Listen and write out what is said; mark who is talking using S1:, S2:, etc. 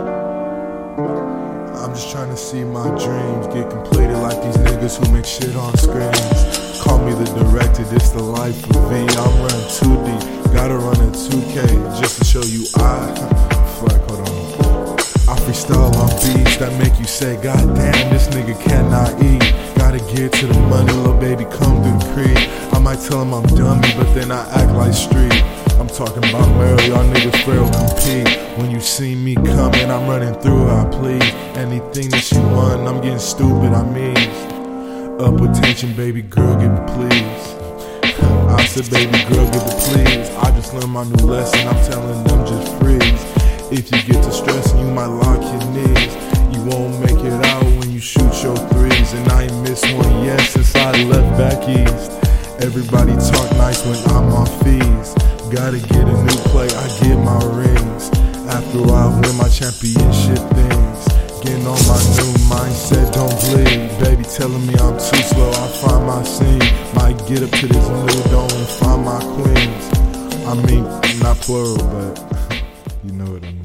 S1: I'm just trying to see my dreams get completed like these niggas who make shit on screens. Call me the director, this the life of V. I'm running 2D, gotta run a 2K just to show you I. Fuck, hold on. I freestyle on beats that make you say, God damn, this nigga cannot eat. Gotta get to the money, little baby, come through the creek. I might tell him I'm dummy, but then I act like street. I'm talking about Meryl, y'all niggas frail compete. When you see me coming, I'm running through, I please. Anything that she want, I'm getting stupid, I mean. Up attention, baby girl, get me please. I said, baby girl, get me please. I just learned my new lesson, I'm telling them just freeze. If you get to stressing, you might lock your knees. You won't make it out when you shoot your threes. And I ain't missed one yet since I left back east. Everybody talk nice when fees. Gotta get a new play, I get my rings. After I win my championship things. Getting on my new mindset, don't bleed. Baby telling me I'm too slow, I find my scene. Might get up to this new dome and find my queens. I mean, not plural, but you know what I mean.